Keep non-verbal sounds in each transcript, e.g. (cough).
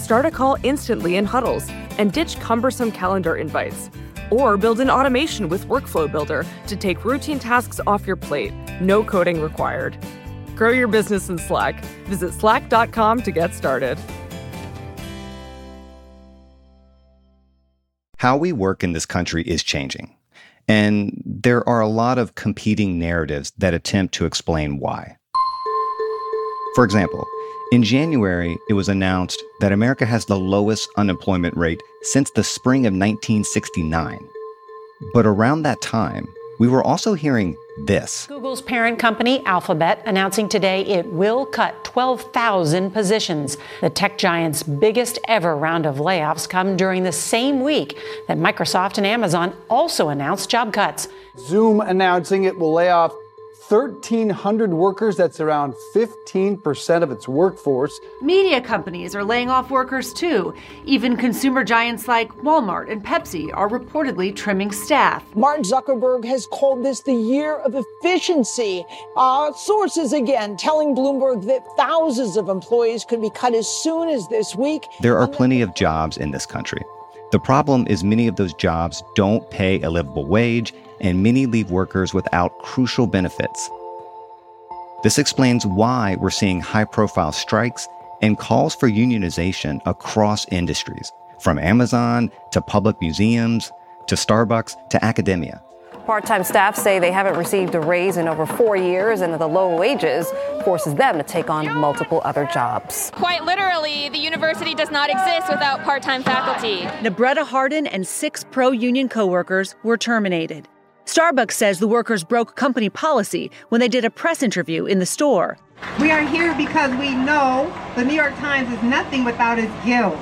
Start a call instantly in huddles and ditch cumbersome calendar invites. Or build an automation with Workflow Builder to take routine tasks off your plate. No coding required. Grow your business in Slack. Visit slack.com to get started. How we work in this country is changing. And there are a lot of competing narratives that attempt to explain why. For example, in January, it was announced that America has the lowest unemployment rate since the spring of 1969. But around that time, we were also hearing this. Google's parent company, Alphabet, announcing today it will cut 12,000 positions. The tech giant's biggest ever round of layoffs come during the same week that Microsoft and Amazon also announced job cuts. Zoom announcing it will lay off 1,300 workers. That's around 15% of its workforce. Media companies are laying off workers too. Even consumer giants like Walmart and Pepsi are reportedly trimming staff. Mark Zuckerberg has called this the year of efficiency. Uh, sources again telling Bloomberg that thousands of employees could be cut as soon as this week. There are plenty of jobs in this country. The problem is many of those jobs don't pay a livable wage and many leave workers without crucial benefits. This explains why we're seeing high profile strikes and calls for unionization across industries, from Amazon to public museums to Starbucks to academia. Part time staff say they haven't received a raise in over four years and that the low wages forces them to take on multiple other jobs. Quite literally, the university does not exist without part time faculty. Nebretta Hardin and six pro union coworkers were terminated. Starbucks says the workers broke company policy when they did a press interview in the store. We are here because we know the New York Times is nothing without its guild.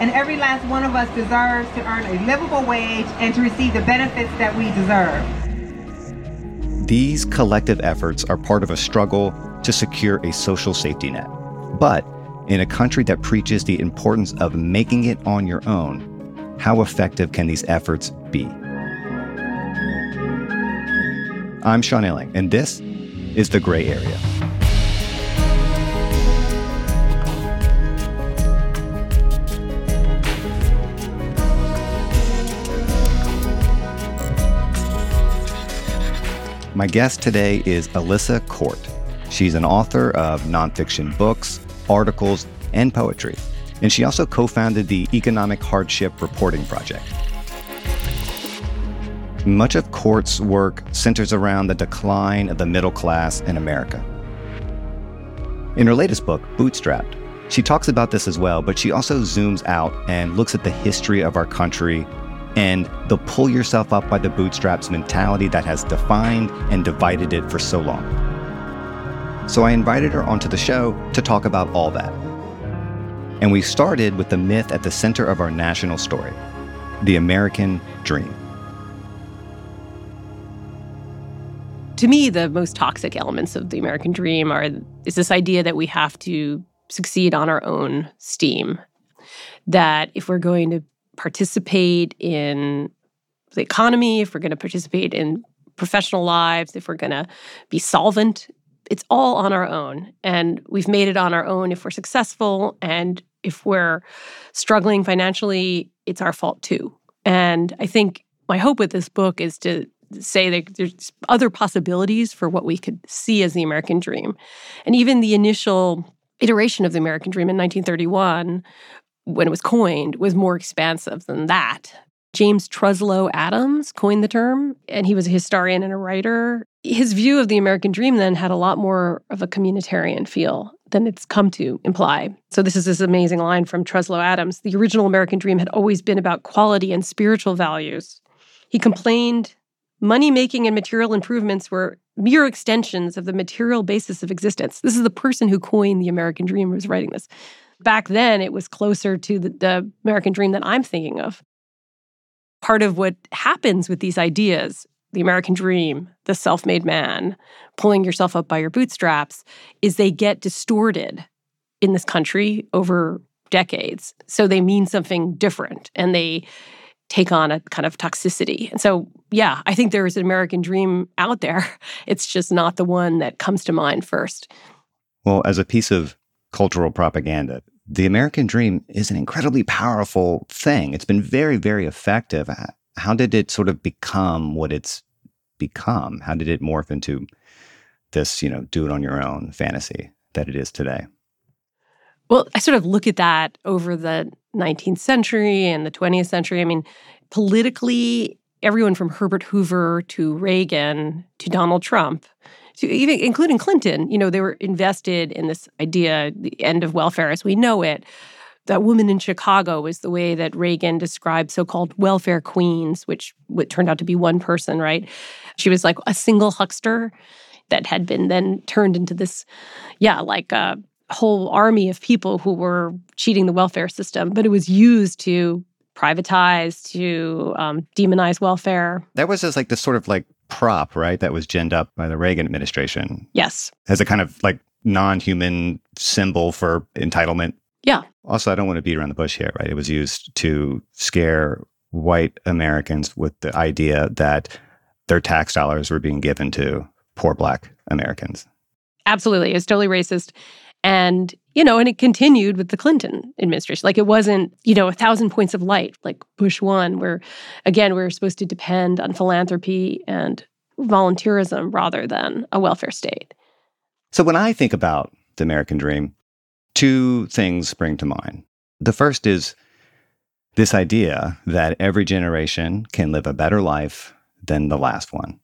And every last one of us deserves to earn a livable wage and to receive the benefits that we deserve. These collective efforts are part of a struggle to secure a social safety net. But in a country that preaches the importance of making it on your own, how effective can these efforts be? I'm Sean Illing, and this is The Gray Area. My guest today is Alissa Quart. She's an author of nonfiction books, articles, and poetry. And she also co founded the Economic Hardship Reporting Project. Much of Quart's work centers around the decline of the middle class in America. In her latest book, Bootstrapped, she talks about this as well, but she also zooms out and looks at the history of our country and the pull yourself up by the bootstraps mentality that has defined and divided it for so long. So I invited her onto the show to talk about all that. And we started with the myth at the center of our national story the American dream. To me, the most toxic elements of the American dream are is this idea that we have to succeed on our own steam. That if we're going to participate in the economy, if we're going to participate in professional lives, if we're going to be solvent, it's all on our own. And we've made it on our own if we're successful. And if we're struggling financially, it's our fault too. And I think my hope with this book is to say there's other possibilities for what we could see as the American dream. And even the initial iteration of the American dream in 1931, when it was coined, was more expansive than that. James Truslow Adams coined the term, and he was a historian and a writer. His view of the American dream then had a lot more of a communitarian feel than it's come to imply. So, this is this amazing line from Truslow Adams The original American dream had always been about quality and spiritual values. He complained money making and material improvements were mere extensions of the material basis of existence. This is the person who coined the American dream was writing this. Back then, it was closer to the, the American dream that I'm thinking of. Part of what happens with these ideas, the American dream, the self made man, pulling yourself up by your bootstraps, is they get distorted in this country over decades. So they mean something different and they take on a kind of toxicity. And so, yeah, I think there is an American dream out there. (laughs) It's just not the one that comes to mind first. Well, as a piece of cultural propaganda, the American dream is an incredibly powerful thing. It's been very, very effective. Uh, how did it sort of become what it's become? How did it morph into this, you know, do it on your own fantasy that it is today? Well, I sort of look at that over the 19th century and the 20th century. I mean, politically, everyone from Herbert Hoover to Reagan to Donald Trump, to even including Clinton, you know, they were invested in this idea, the end of welfare as we know it. That woman in Chicago was the way that Reagan described so-called welfare queens, which turned out to be one person, right? She was like a single huckster that had been then turned into this, yeah, like a whole army of people who were cheating the welfare system, but it was used to privatize, to um, demonize welfare. That was just like this sort of like prop, right? That was ginned up by the Reagan administration. Yes. As a kind of like non human symbol for entitlement. Yeah. Also, I don't want to beat around the bush here, right? It was used to scare white Americans with the idea that their tax dollars were being given to poor black Americans. Absolutely. It's totally racist. And, you know, and it continued with the Clinton administration. Like it wasn't, you know, a thousand points of light like Bush one, where again, we are supposed to depend on philanthropy and volunteerism rather than a welfare state. So when I think about the American dream, two things spring to mind. The first is this idea that every generation can live a better life than the last one.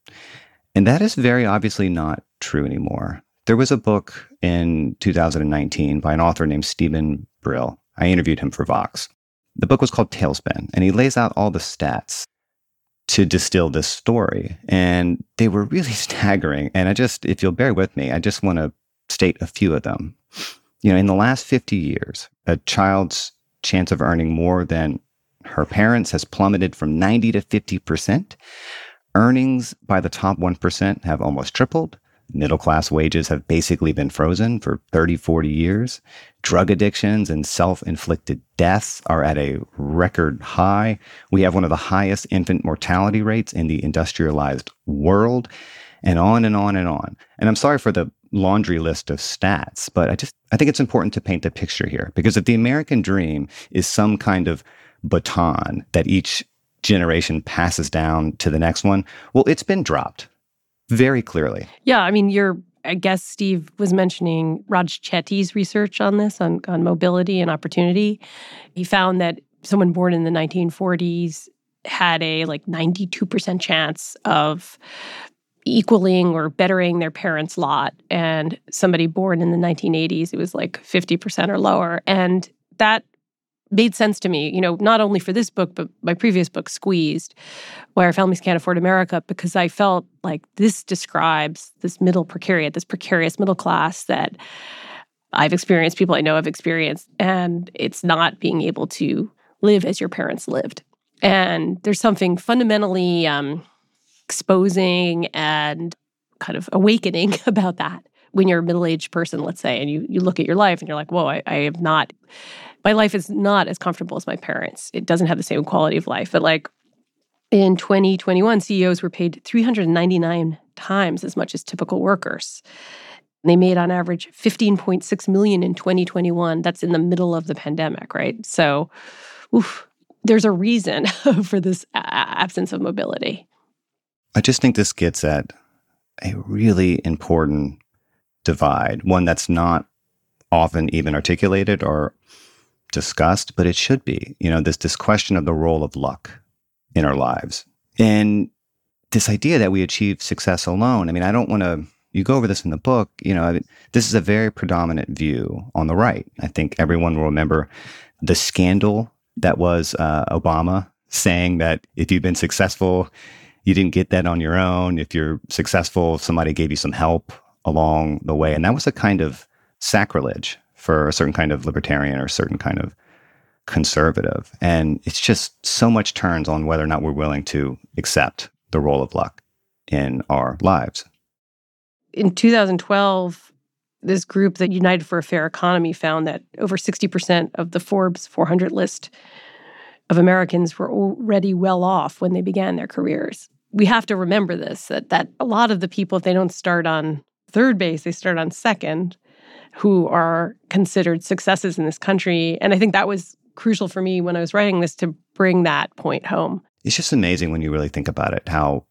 And that is very obviously not true anymore. There was a book in 2019 by an author named Steven Brill. I interviewed him for Vox. The book was called Tailspin, and he lays out all the stats to distill this story. And they were really (laughs) staggering. And I just, if you'll bear with me, I just want to state a few of them. You know, in the last 50 years, a child's chance of earning more than her parents has plummeted from 90 to 50%. Earnings by the top 1% have almost tripled. Middle class wages have basically been frozen for 30, 40 years. Drug addictions and self inflicted deaths are at a record high. We have one of the highest infant mortality rates in the industrialized world, and on and on and on. And I'm sorry for the laundry list of stats, but I just I think it's important to paint the picture here because if the American dream is some kind of baton that each generation passes down to the next one, well, it's been dropped very clearly. Yeah, I mean, you're I guess Steve was mentioning Raj Chetty's research on this, on, on mobility and opportunity. He found that someone born in the 1940s had a like 92% chance of equaling or bettering their parents' lot. And somebody born in the 1980s, it was like 50% or lower. And that made sense to me, you know, not only for this book, but my previous book, Squeezed, our families can't afford America, because I felt like this describes this middle precariat, this precarious middle class that I've experienced, people I know have experienced, and it's not being able to live as your parents lived. And there's something fundamentally um, exposing and kind of awakening (laughs) about that when you're a middle-aged person, let's say, and you you look at your life and you're like, whoa, I, I have not my life is not as comfortable as my parents. It doesn't have the same quality of life. But like in 2021, CEOs were paid 399 times as much as typical workers. They made on average 15.6 million in 2021. That's in the middle of the pandemic, right? So, oof, there's a reason (laughs) for this absence of mobility. I just think this gets at a really important divide, one that's not often even articulated or discussed, but it should be. You know, this this question of the role of luck. in our lives. And this idea that we achieve success alone, I mean, I don't want to, you go over this in the book, you know, this is a very predominant view on the right. I think everyone will remember the scandal that was uh, Obama saying that if you've been successful, you didn't get that on your own. If you're successful, somebody gave you some help along the way. And that was a kind of sacrilege for a certain kind of libertarian or a certain kind of conservative. And it's just so much turns on whether or not we're willing to accept the role of luck in our lives. In 2012, this group that United for a Fair Economy found that over 60% of the Forbes 400 list of Americans were already well off when they began their careers. We have to remember this that that a lot of the people if they don't start on third base, they start on second who are considered successes in this country. And I think that was crucial for me when I was writing this to bring that point home. It's just amazing when you really think about it how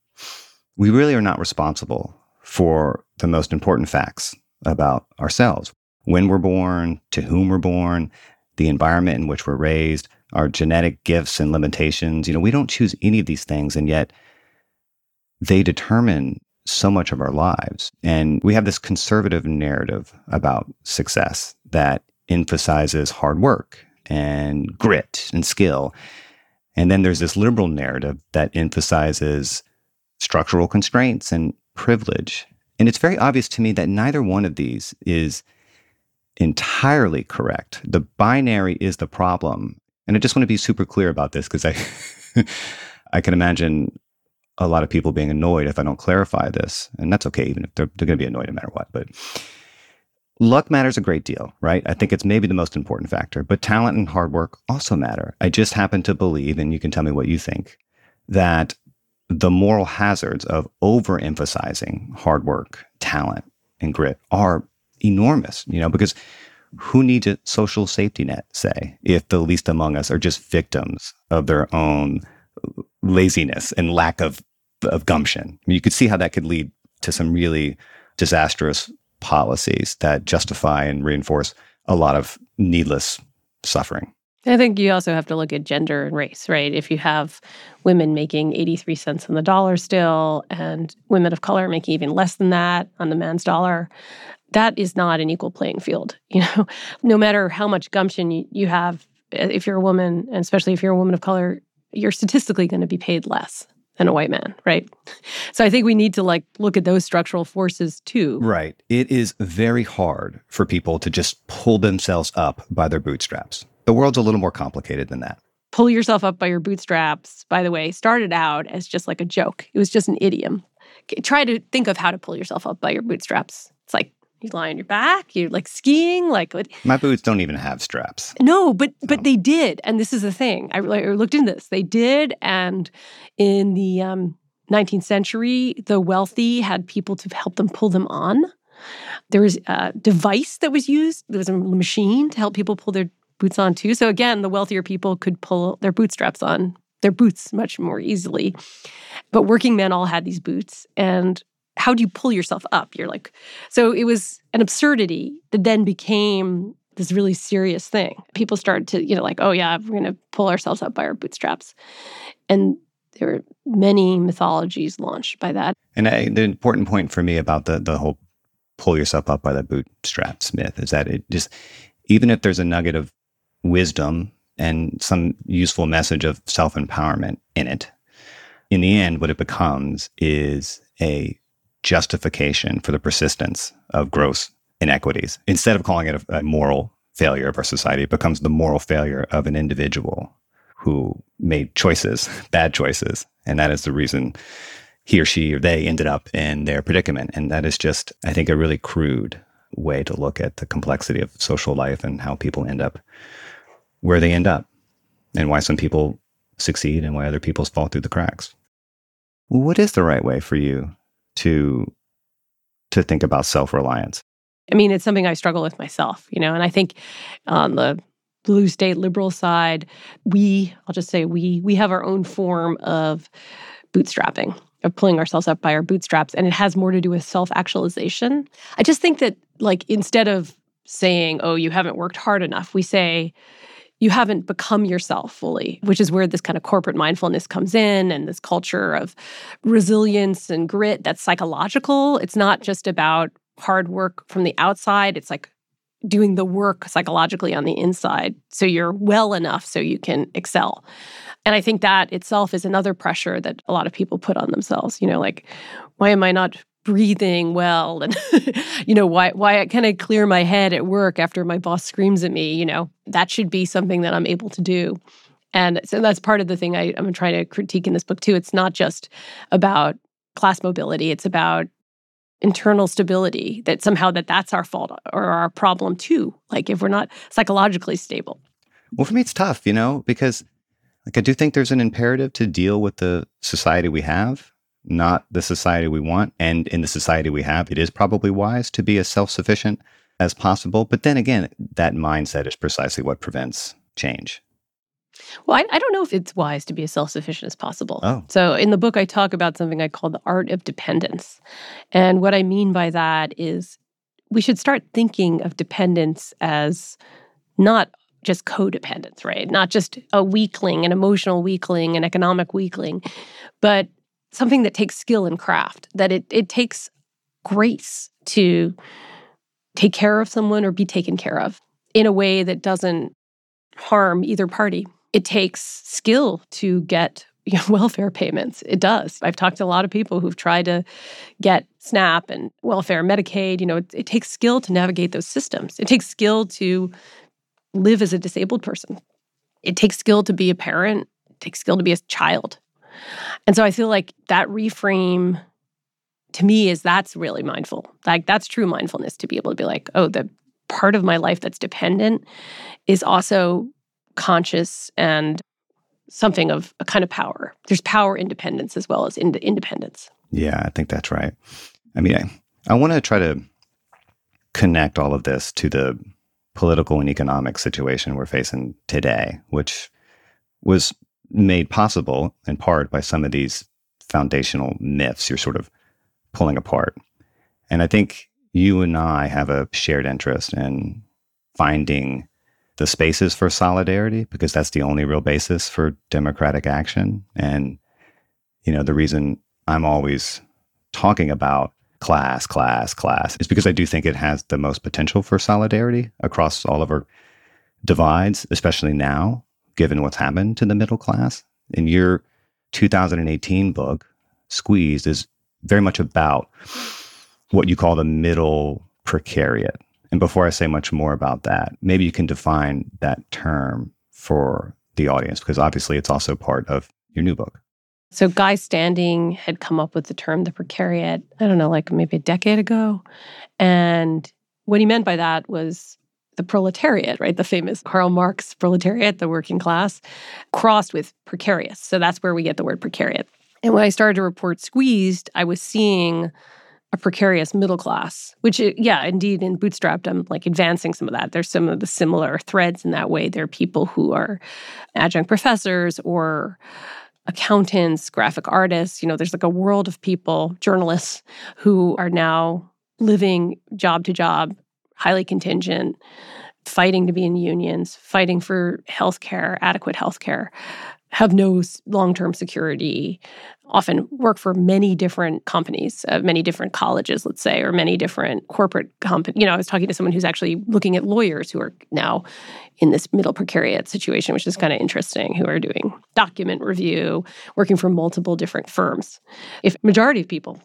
we really are not responsible for the most important facts about ourselves when we're born, to whom we're born, the environment in which we're raised, our genetic gifts and limitations. You know, we don't choose any of these things, and yet they determine so much of our lives. And we have this conservative narrative about success that emphasizes hard work and grit and skill. And then there's this liberal narrative that emphasizes structural constraints and privilege. And it's very obvious to me that neither one of these is entirely correct. The binary is the problem. And I just want to be super clear about this because I (laughs) I can imagine a lot of people being annoyed if I don't clarify this. And that's okay, even if they're, they're going to be annoyed no matter what. But luck matters a great deal, right? I think it's maybe the most important factor, but talent and hard work also matter. I just happen to believe, and you can tell me what you think, that the moral hazards of overemphasizing hard work, talent, and grit are enormous, you know, because who needs a social safety net, say, if the least among us are just victims of their own laziness and lack of of gumption. I mean, you could see how that could lead to some really disastrous policies that justify and reinforce a lot of needless suffering. I think you also have to look at gender and race, right? If you have women making 83 cents on the dollar still and women of color making even less than that on the man's dollar, that is not an equal playing field. (laughs) You know, no matter how much gumption you, you have, if you're a woman, and especially if you're a woman of color, you're statistically going to be paid less than a white man, right? So I think we need to like look at those structural forces too. Right. It is very hard for people to just pull themselves up by their bootstraps. The world's a little more complicated than that. Pull yourself up by your bootstraps, by the way, started out as just like a joke. It was just an idiom. Try to think of how to pull yourself up by your bootstraps. It's like you lie on your back. You're like skiing. Like what? My boots don't even have straps. No, but but they did, and this is the thing. I, I looked into this. They did, and in the um, 19th century, the wealthy had people to help them pull them on. There was a device that was used. There was a machine to help people pull their boots on too. So again, the wealthier people could pull their bootstraps on their boots much more easily. But working men all had these boots, and how do you pull yourself up? You're like, so it was an absurdity that then became this really serious thing. People started to, you know, like, oh yeah, we're going to pull ourselves up by our bootstraps. And there were many mythologies launched by that. And I, the important point for me about the the whole pull yourself up by the bootstraps myth is that it just even if there's a nugget of wisdom and some useful message of self-empowerment in it, in the end what it becomes is a justification for the persistence of gross inequities. Instead of calling it a, a moral failure of our society, it becomes the moral failure of an individual who made choices, (laughs) bad choices. And that is the reason he or she or they ended up in their predicament. And that is just, I think, a really crude way to look at the complexity of social life and how people end up where they end up and why some people succeed and why other people fall through the cracks. What is the right way for you to to think about self-reliance. I mean it's something i struggle with myself you know and i think on the blue state liberal side we i'll just say we we have our own form of bootstrapping of pulling ourselves up by our bootstraps and it has more to do with self-actualization. I just think that like instead of saying oh you haven't worked hard enough we say you haven't become yourself fully, which is where this kind of corporate mindfulness comes in and this culture of resilience and grit that's psychological. It's not just about hard work from the outside, it's like doing the work psychologically on the inside so you're well enough so you can excel. And I think that itself is another pressure that a lot of people put on themselves. You know, like, why am I not breathing well and (laughs) you know why why can I clear my head at work after my boss screams at me you know that should be something that I'm able to do. And so that's part of the thing I, I'm trying to critique in this book too. It's not just about class mobility it's about internal stability that somehow that that's our fault or our problem too like if we're not psychologically stable. Well for me it's tough you know because like i do think there's an imperative to deal with the society we have not the society we want. And in the society we have, it is probably wise to be as self sufficient as possible. But then again, that mindset is precisely what prevents change. Well, I, I, don't know if it's wise to be as self sufficient as possible. Oh. So, in the book, I talk about something I call the art of dependence. And what I mean by that is we should start thinking of dependence as not just codependence, right? Not just a weakling, an emotional weakling, an economic weakling, but something that takes skill and craft, that it, it takes grace to take care of someone or be taken care of in a way that doesn't harm either party. It takes skill to get (laughs) you know, welfare payments. It does. I've talked to a lot of people who've tried to get SNAP and welfare, Medicaid. You know, it, it takes skill to navigate those systems. It takes skill to live as a disabled person. It takes skill to be a parent. It takes skill to be a child. And so I feel like that reframe to me is that's really mindful. Like that's true mindfulness to be able to be like, oh, the part of my life that's dependent is also conscious and something of a kind of power. There's power independence as well as in- independence. Yeah, I think that's right. I mean, I, I want to try to connect all of this to the political and economic situation we're facing today, which was made possible in part by some of these foundational myths you're sort of pulling apart. And I think you and I have a shared interest in finding the spaces for solidarity because that's the only real basis for democratic action. And, you know, the reason I'm always talking about class, class, class is because I do think it has the most potential for solidarity across all of our divides, especially now given what's happened to the middle class. In your 2018 book, Squeezed, is very much about what you call the middle precariat. And before I say much more about that, maybe you can define that term for the audience, because obviously it's also part of your new book. So, Guy Standing had come up with the term the precariat, I don't know, like maybe a decade ago. And what he meant by that was the proletariat, right? The famous Karl Marx proletariat, the working class, crossed with precarious. So that's where we get the word precariat. And when I started to report squeezed, I was seeing a precarious middle class, which, uh, yeah, indeed, in Bootstrapped, I'm like advancing some of that. There's some of the similar threads in that way. There are people who are adjunct professors or accountants, graphic artists. You know, there's like a world of people, journalists, who are now living job to job highly contingent, fighting to be in unions, fighting for health care, adequate health care, have no long term security, often work for many different companies, uh, many different colleges, let's say, or many different corporate companies. You know, I was talking to someone who's actually looking at lawyers who are now in this middle precariat situation, which is kind of interesting, who are doing document review, working for multiple different firms. If majority of people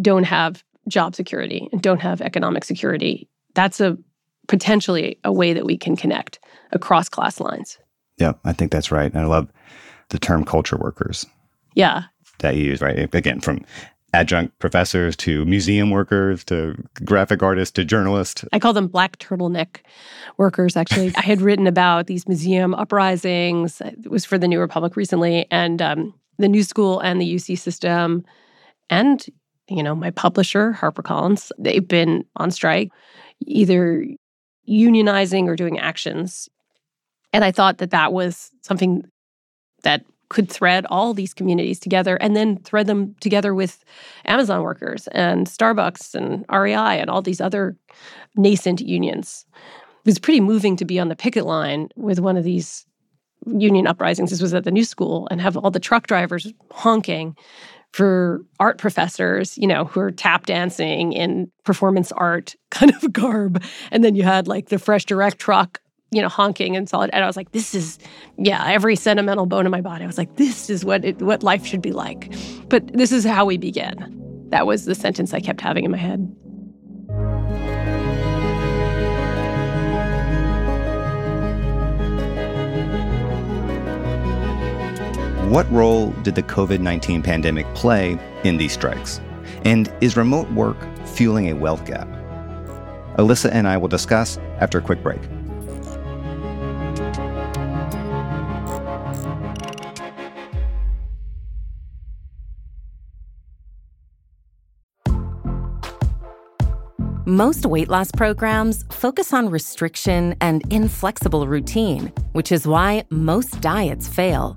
don't have job security and don't have economic security that's a potentially a way that we can connect across class lines. Yeah, I think that's right. And I love the term culture workers. Yeah. That you use, right? Again, from adjunct professors to museum workers to graphic artists to journalists. I call them black turtleneck workers, actually. I had written about these museum uprisings. It was for the New Republic recently, and um, the New School and the UC system. And, you know, my publisher, HarperCollins, they've been on strike either unionizing or doing actions. And I thought that that was something that could thread all these communities together and then thread them together with Amazon workers and Starbucks and REI and all these other nascent unions. It was pretty moving to be on the picket line with one of these union uprisings. This was at the new school, and have all the truck drivers honking for art professors, you know, who are tap dancing in performance art (laughs) kind of garb. And then you had like the fresh direct truck, you know, honking and solid. And I was like, this is, yeah, every sentimental bone in my body. I was like, this is what it, what life should be like. But this is how we begin. That was the sentence I kept having in my head. What role did the COVID 19 pandemic play in these strikes? And is remote work fueling a wealth gap? Alissa and I will discuss after a quick break. Most weight loss programs focus on restriction and inflexible routine, which is why most diets fail.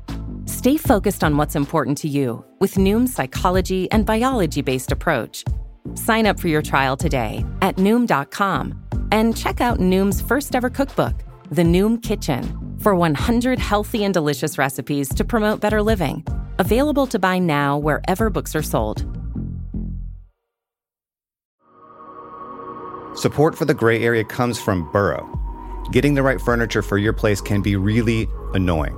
Stay focused on what's important to you with Noom's psychology and biology based approach. Sign up for your trial today at Noom.com and check out Noom's first ever cookbook, The Noom Kitchen, for 100 healthy and delicious recipes to promote better living. Available to buy now wherever books are sold. Support for the gray area comes from Burrow. Getting the right furniture for your place can be really annoying.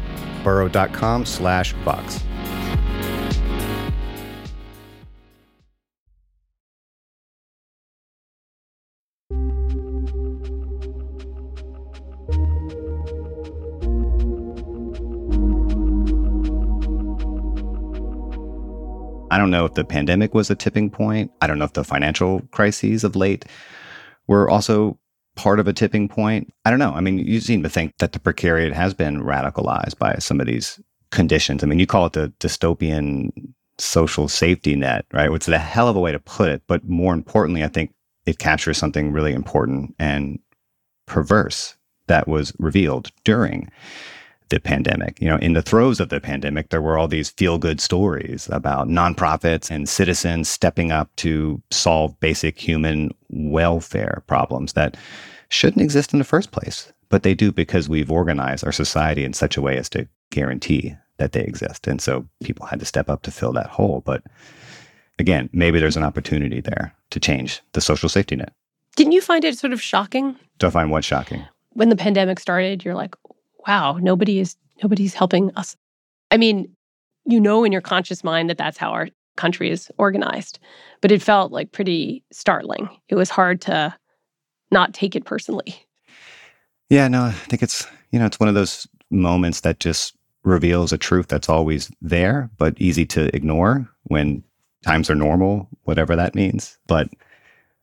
burrow.com slash vox. I don't know if the pandemic was a tipping point. I don't know if the financial crises of late were also part of a tipping point? I don't know. I mean, you seem to think that the precariat has been radicalized by some of these conditions. I mean, you call it the dystopian social safety net, right? Which is a hell of a way to put it. But more importantly, I think it captures something really important and perverse that was revealed during the pandemic. You know, in the throes of the pandemic, there were all these feel good stories about nonprofits and citizens stepping up to solve basic human welfare problems that shouldn't exist in the first place. But they do because we've organized our society in such a way as to guarantee that they exist. And so people had to step up to fill that hole. But again, maybe there's an opportunity there to change the social safety net. Didn't you find it sort of shocking? Do I find what shocking? When the pandemic started, you're like, wow, nobody is nobody's helping us. I mean, you know in your conscious mind that that's how our country is organized, but it felt like pretty startling. It was hard to not take it personally. Yeah, no, I think it's, you know, it's one of those moments that just reveals a truth that's always there, but easy to ignore when times are normal, whatever that means. But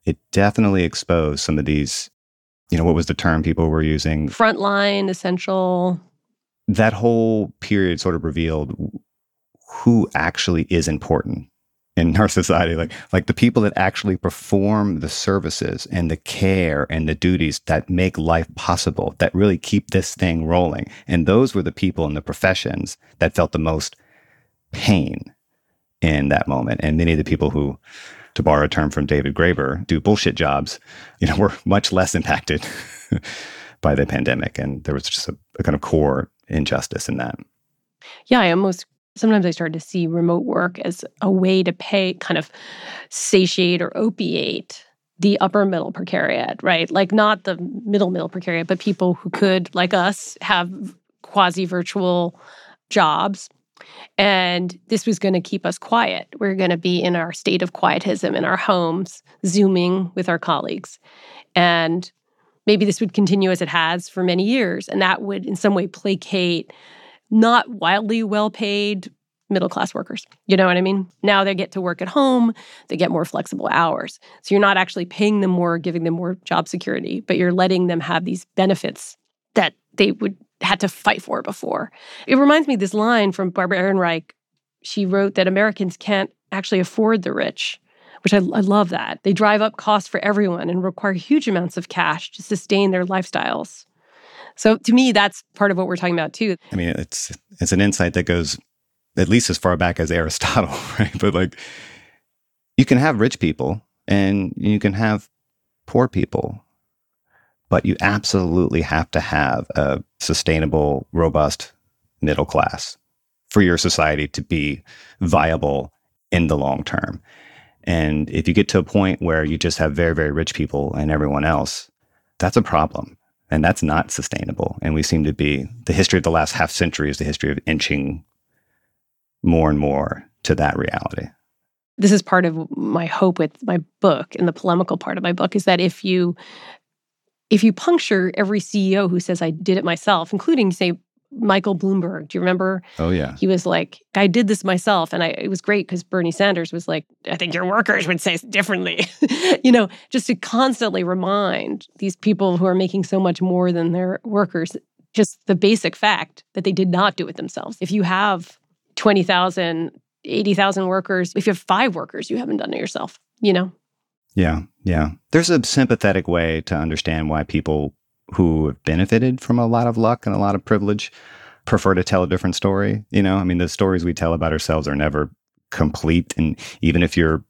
it definitely exposed some of these you know, what was the term people were using? Frontline, essential. That whole period sort of revealed who actually is important in our society like like the people that actually perform the services and the care and the duties that make life possible that really keep this thing rolling and those were the people in the professions that felt the most pain in that moment and many of the people who to borrow a term from David Graeber, do bullshit jobs, you know, (laughs) were much less impacted (laughs) by the pandemic. And there was just a, a kind of core injustice in that. Yeah, I almost sometimes I started to see remote work as a way to pay kind of satiate or opiate the upper middle precariat, right? Like not the middle middle precariat, but people who could, like us, have quasi virtual jobs. And this was going to keep us quiet. We're going to be in our state of quietism in our homes, Zooming with our colleagues. And maybe this would continue as it has for many years. And that would, in some way, placate not wildly well paid middle class workers. You know what I mean? Now they get to work at home, they get more flexible hours. So you're not actually paying them more, giving them more job security, but you're letting them have these benefits that they would had to fight for before. It reminds me this line from Barbara Ehrenreich. She wrote that Americans can't actually afford the rich, which I, I love that. They drive up costs for everyone and require huge amounts of cash to sustain their lifestyles. So to me, that's part of what we're talking about too. I mean, it's it's an insight that goes at least as far back as Aristotle, (laughs) right? But like, you can have rich people and you can have poor people, but you absolutely have to have a sustainable, robust middle class for your society to be viable in the long term. And if you get to a point where you just have very, very rich people and everyone else, that's a problem. And that's not sustainable. And we seem to be, the history of the last half century is the history of inching more and more to that reality. This is part of my hope with my book and the polemical part of my book is that if you if you puncture every CEO who says I did it myself, including say Michael Bloomberg, do you remember? Oh yeah. He was like, I did this myself and I it was great cuz Bernie Sanders was like, I think your workers would say differently. (laughs) you know, just to constantly remind these people who are making so much more than their workers just the basic fact that they did not do it themselves. If you have 20,000, 80,000 workers. If you have five workers, you haven't done it yourself, you know? Yeah, yeah. There's a sympathetic way to understand why people who have benefited from a lot of luck and a lot of privilege prefer to tell a different story. You know, I mean, the stories we tell about ourselves are never complete. And even if you're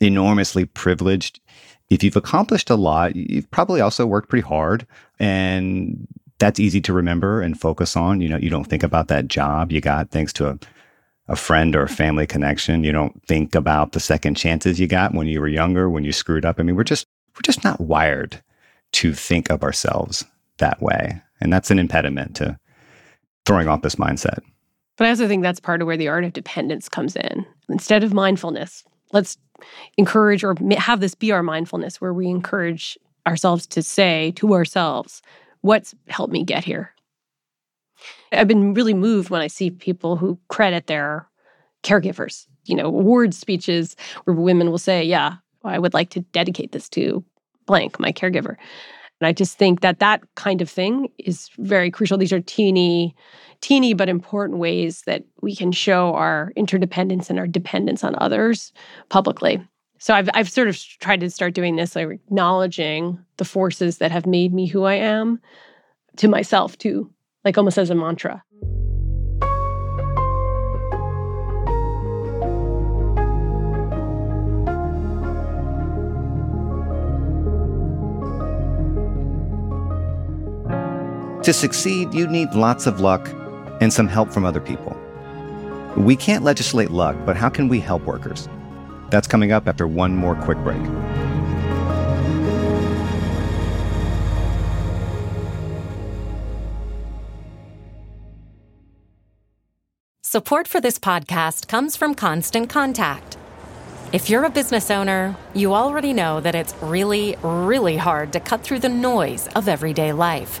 enormously privileged, if you've accomplished a lot, you've probably also worked pretty hard. And that's easy to remember and focus on. You know, you don't think about that job you got thanks to a a friend or a family connection. You don't think about the second chances you got when you were younger, when you screwed up. I mean, we're just we're just not wired to think of ourselves that way. And that's an impediment to throwing off this mindset. But I also think that's part of where the art of dependence comes in. Instead of mindfulness, let's encourage or have this be our mindfulness where we encourage ourselves to say to ourselves, what's helped me get here? I've been really moved when I see people who credit their caregivers, you know, award speeches where women will say, Yeah, I would like to dedicate this to blank, my caregiver. And I just think that that kind of thing is very crucial. These are teeny, teeny but important ways that we can show our interdependence and our dependence on others publicly. So I've I've sort of tried to start doing this, like acknowledging the forces that have made me who I am to myself too like almost as a mantra. To succeed, you need lots of luck and some help from other people. We can't legislate luck, but how can we help workers? That's coming up after one more quick break. Support for this podcast comes from Constant Contact. If you're a business owner, you already know that it's really, really hard to cut through the noise of everyday life.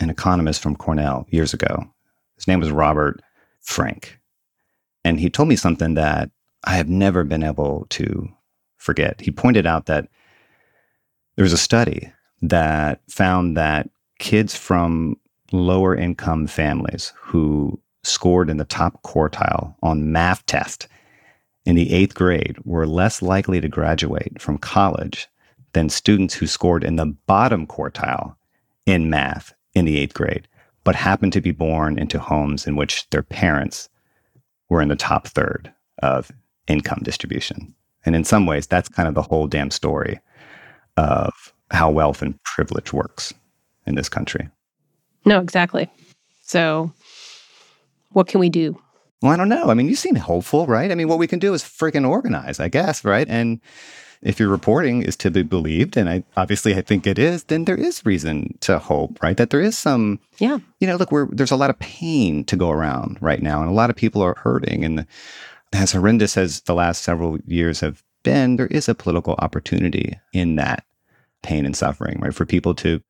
an economist from Cornell years ago. His name was Robert Frank. And he told me something that I have never been able to forget. He pointed out that there was a study that found that kids from lower income families who scored in the top quartile on math test in the eighth grade were less likely to graduate from college than students who scored in the bottom quartile in math in the eighth grade, but happened to be born into homes in which their parents were in the top third of income distribution. And in some ways, that's kind of the whole damn story of how wealth and privilege works in this country. No, exactly. So, what can we do? Well, I don't know. I mean, you seem hopeful, right? I mean, what we can do is freaking organize, I guess, right? And if your reporting is to be believed, and I obviously I think it is, then there is reason to hope, right? That there is some, yeah, you know, look, we're, there's a lot of pain to go around right now, and a lot of people are hurting, and as horrendous as the last several years have been, there is a political opportunity in that pain and suffering, right? For people to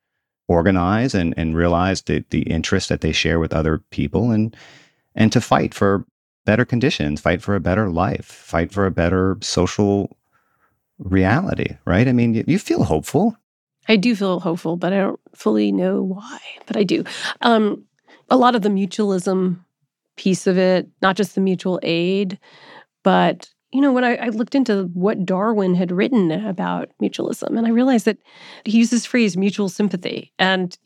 organize and, and realize the, the interest that they share with other people and and to fight for better conditions, fight for a better life, fight for a better social reality, right? I mean, you, feel hopeful. I do feel hopeful, but I don't fully know why, but I do. Um, a lot of the mutualism piece of it, not just the mutual aid, but you know, when I, I, looked into what Darwin had written about mutualism, and I realized that he used this phrase mutual sympathy. And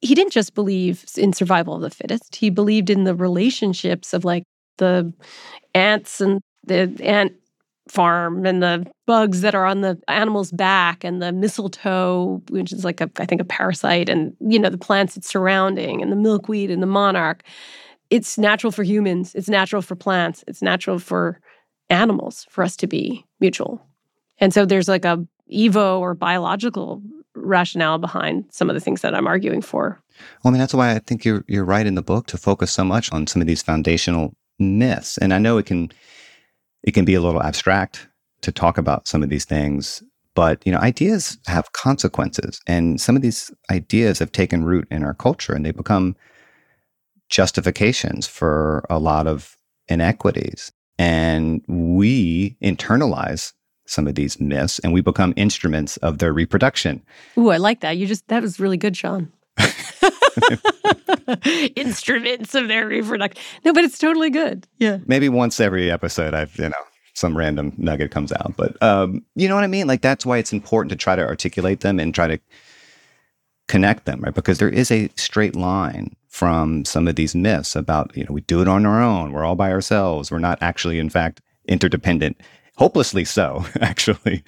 he didn't just believe in survival of the fittest, he believed in the relationships of like the ants and the ant farm and the bugs that are on the animal's back and the mistletoe which is like a i think a parasite and you know the plants it's surrounding and the milkweed and the monarch. It's natural for humans. It's natural for plants. It's natural for animals for us to be mutual. And so there's like a evo or biological rationale behind some of the things that i'm arguing for. Well i mean that's why i think you're you're right in the book to focus so much on some of these foundational myths. And i know it can it can be a little abstract to talk about some of these things but you know ideas have consequences and some of these ideas have taken root in our culture and they become justifications for a lot of inequities. And we internalize some of these myths and we become instruments of their reproduction. Ooh i like that. You just that was really good sean (laughs) (laughs) (laughs) instruments of their reproduction. No, but it's totally good. Yeah. Maybe once every episode, I've, you know, some random nugget comes out. But um, you know what I mean? Like that's why it's important to try to articulate them and try to connect them, right? Because there is a straight line from some of these myths about, you know, we do it on our own, we're all by ourselves, we're not actually, in fact, interdependent, hopelessly so, (laughs) actually.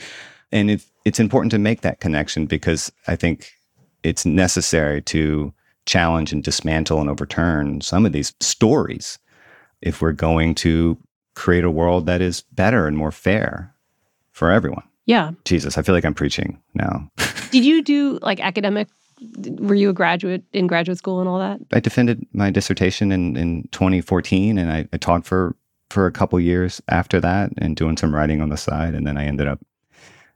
And it's it's important to make that connection because I think it's necessary to challenge and dismantle and overturn some of these stories if we're going to create a world that is better and more fair for everyone. Yeah. Jesus, I feel like I'm preaching now. (laughs) Did you do like academic? Were you a graduate in graduate school and all that? I defended my dissertation in, in 2014 and I, I taught for, for a couple years after that and doing some writing on the side. And then I ended up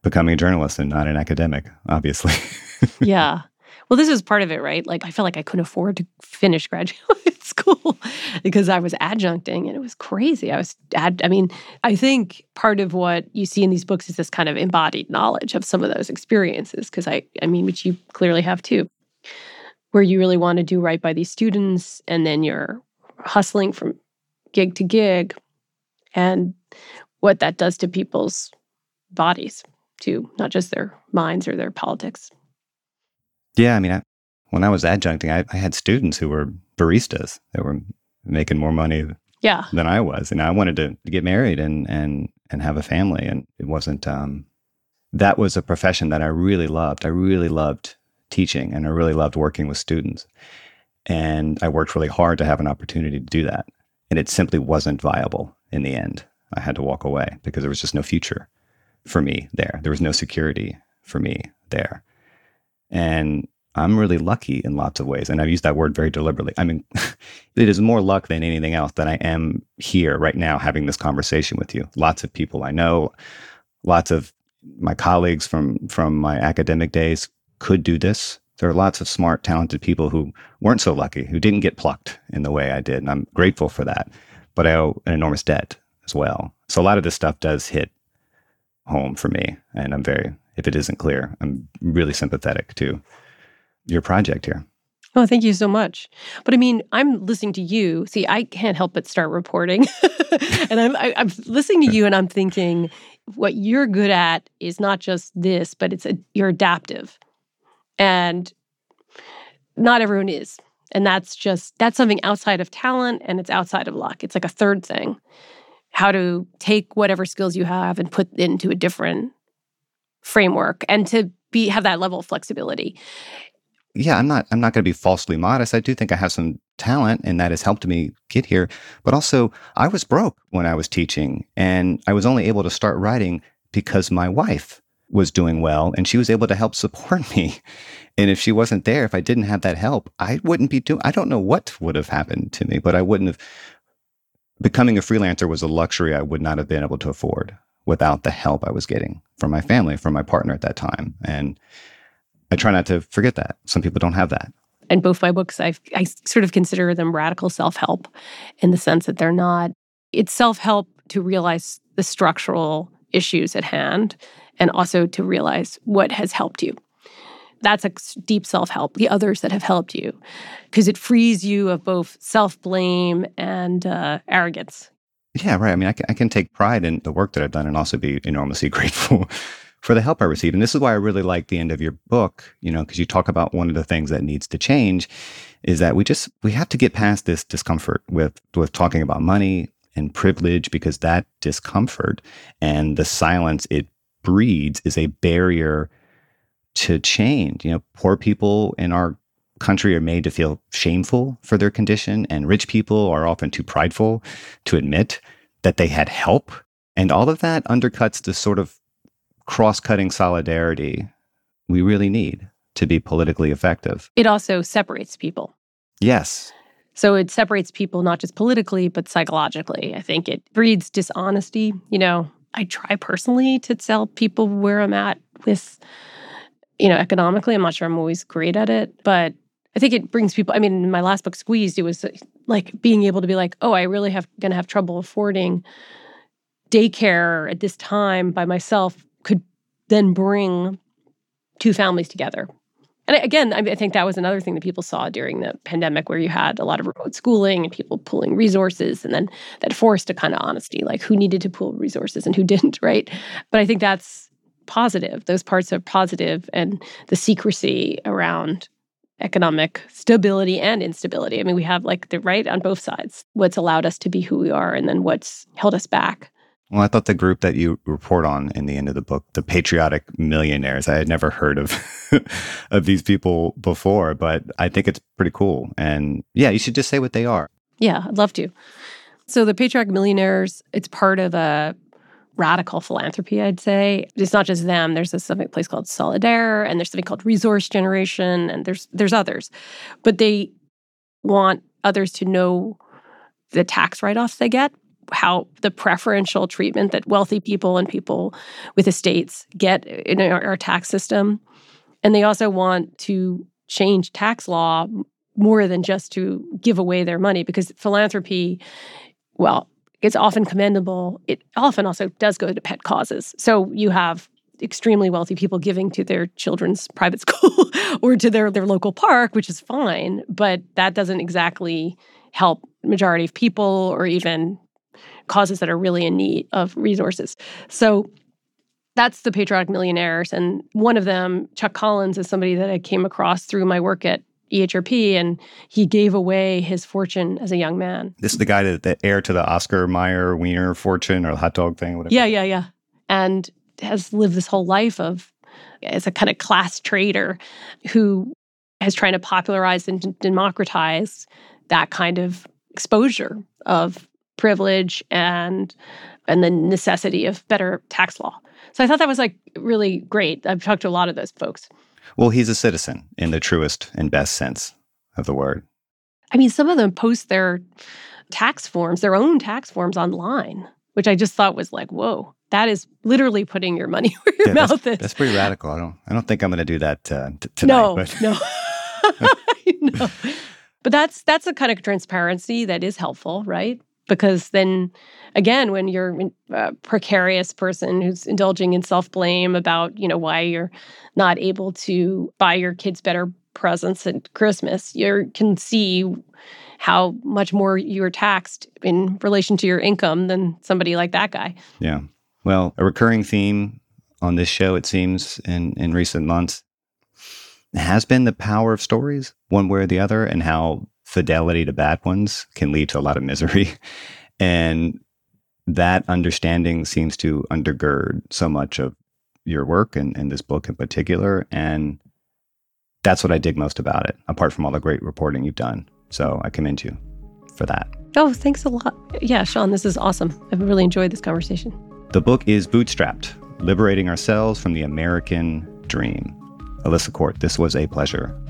becoming a journalist and not an academic, obviously. (laughs) yeah. Well, this is part of it, right? Like I felt like I couldn't afford to finish graduate (laughs) school because I was adjuncting and it was crazy. I was ad- I mean, I think part of what you see in these books is this kind of embodied knowledge of some of those experiences because I I mean, which you clearly have too. Where you really want to do right by these students and then you're hustling from gig to gig and what that does to people's bodies too, not just their minds or their politics. Yeah, I mean, I, when I was adjuncting, I, I, had students who were baristas that were making more money yeah. than I was, and I wanted to, to get married and and and have a family, and it wasn't. Um, that was a profession that I really loved. I really loved teaching, and I really loved working with students, and I worked really hard to have an opportunity to do that, and it simply wasn't viable in the end. I had to walk away because there was just no future for me there. There was no security for me there. And I'm really lucky in lots of ways. And I've used that word very deliberately. I mean, (laughs) it is more luck than anything else that I am here right now having this conversation with you. Lots of people I know, lots of my colleagues from from my academic days could do this. There are lots of smart, talented people who weren't so lucky, who didn't get plucked in the way I did. And I'm grateful for that. But I owe an enormous debt as well. So a lot of this stuff does hit home for me. And I'm very if it isn't clear. I'm really sympathetic to your project here. Oh, thank you so much. But I mean, I'm listening to you. See, I can't help but start reporting, (laughs) and I'm I, am i am listening to you, and I'm thinking, what you're good at is not just this, but it's a, you're adaptive, and not everyone is, and that's just that's something outside of talent, and it's outside of luck. It's like a third thing, how to take whatever skills you have and put into a different framework and to be have that level of flexibility. Yeah, I'm not I'm not going to be falsely modest. I do think I have some talent and that has helped me get here, but also I was broke when I was teaching and I was only able to start writing because my wife was doing well and she was able to help support (laughs) me. And if she wasn't there, if I didn't have that help, I wouldn't be doing I don't know what would have happened to me, but I wouldn't have becoming a freelancer was a luxury I would not have been able to afford without the help I was getting from my family, from my partner at that time. And I try not to forget that. Some people don't have that. And both my books, I, I sort of consider them radical self help in the sense that they're not, it's self help to realize the structural issues at hand and also to realize what has helped you. That's a deep self help, the others that have helped you, because it frees you of both self blame and uh, arrogance. Yeah, right. I mean, I can, I can take pride in the work that I've done and also be enormously (laughs) grateful for the help I received. And this is why I really like the end of your book, you know, because you talk about one of the things that needs to change is that we just we have to get past this discomfort with with talking about money and privilege because that discomfort and the silence it breeds is a barrier to change. You know, poor people in our country are made to feel shameful for their condition, and rich people are often too prideful to admit that they had help. And all of that undercuts the sort of cross cutting solidarity we really need to be politically effective. It also separates people. Yes. So it separates people not just politically, but psychologically. I think it breeds dishonesty. You know, I try personally to tell people where I'm at with, you know, economically. I'm not sure I'm always great at it, but I think it brings people. I mean, in my last book, Squeezed, it was like being able to be like, oh, I really have going to have trouble affording daycare at this time by myself. Could then bring two families together. And again, I think that was another thing that people saw during the pandemic, where you had a lot of remote schooling and people pulling resources, and then that forced a kind of honesty, like who needed to pull resources and who (laughs) didn't, right? But I think that's positive. Those parts are positive, and the secrecy around economic stability and instability. I mean, we have like the right on both sides what's allowed us to be who we are and then what's held us back. Well, I thought the group that you report on in the end of the book, the patriotic millionaires, I had never heard of (laughs) of these people before, but I think it's pretty cool. And yeah, you should just say what they are. Yeah, I'd love to. So the patriotic millionaires, it's part of a radical philanthropy, I'd say. It's not just them. There's a something place called Solidaire, and there's something called Resource Generation, and there's there's others. But they want others to know the tax write-offs they get, how the preferential treatment that wealthy people and people with estates get in our, our tax system. And they also want to change tax law more than just to give away their money because philanthropy, well, it's often commendable. It often also does go to pet causes. So you have extremely wealthy people giving to their children's (laughs) private school or to their, their local park, which is fine, but that doesn't exactly help majority of people or even causes that are really in need of resources. So that's the patriotic millionaires. And one of them, Chuck Collins, is somebody that I came across through my work at EHRP, and he gave away his fortune as a young man. This is the guy that the heir to the Oscar Mayer Wiener fortune or the hot dog thing, whatever. Yeah, yeah, yeah. And has lived this whole life of as a kind of class trader who has trying to popularize and democratize that kind of exposure of privilege and and the necessity of better tax law. So I thought that was like really great. I've talked to a lot of those folks. Well, he's a citizen in the truest and best sense of the word. I mean, some of them post their tax forms, their own tax forms online, which I just thought was like, whoa, that is literally putting your money (laughs) where your Yeah, mouth that's, is. that's pretty radical. I don't. I don't think I'm going to do that uh, t- tonight. no, but no, (laughs) (laughs) no. But that's that's a kind of transparency that is helpful, right? Because then, again, when you're mm, a precarious person who's indulging in self blame about you know why you're not able to buy your kids better presents at Christmas, you can see how much more you're taxed in relation to your income than somebody like that guy. Yeah. Well, a recurring theme on this show, it seems, in, in recent months has been the power of stories, one way or the other, and how fidelity to bad ones can lead to a lot of misery. (laughs) And that understanding seems to undergird so much of your work and, and this book in particular. And that's what I dig most about it, apart from all the great reporting you've done. So I commend you for that. Oh, thanks a lot. Yeah, Sean, this is awesome. I've really enjoyed this conversation. The book is Bootstrapped Liberating Ourselves from the American Dream. Alissa Quart, this was a pleasure.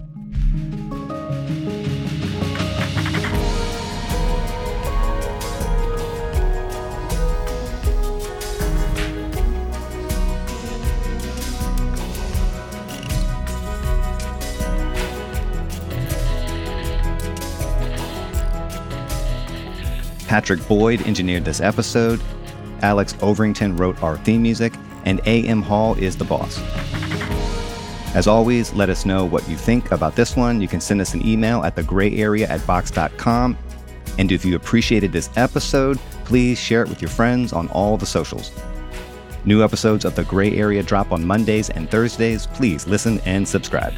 Patrick Boyd engineered this episode. Alex Overington wrote our theme music, and A.M. Hall is the boss. As always, let us know what you think about this one. You can send us an email at thegrayarea at vox.com. And if you appreciated this episode, please share it with your friends on all the socials. New episodes of The Gray Area drop on Mondays and Thursdays. Please listen and subscribe.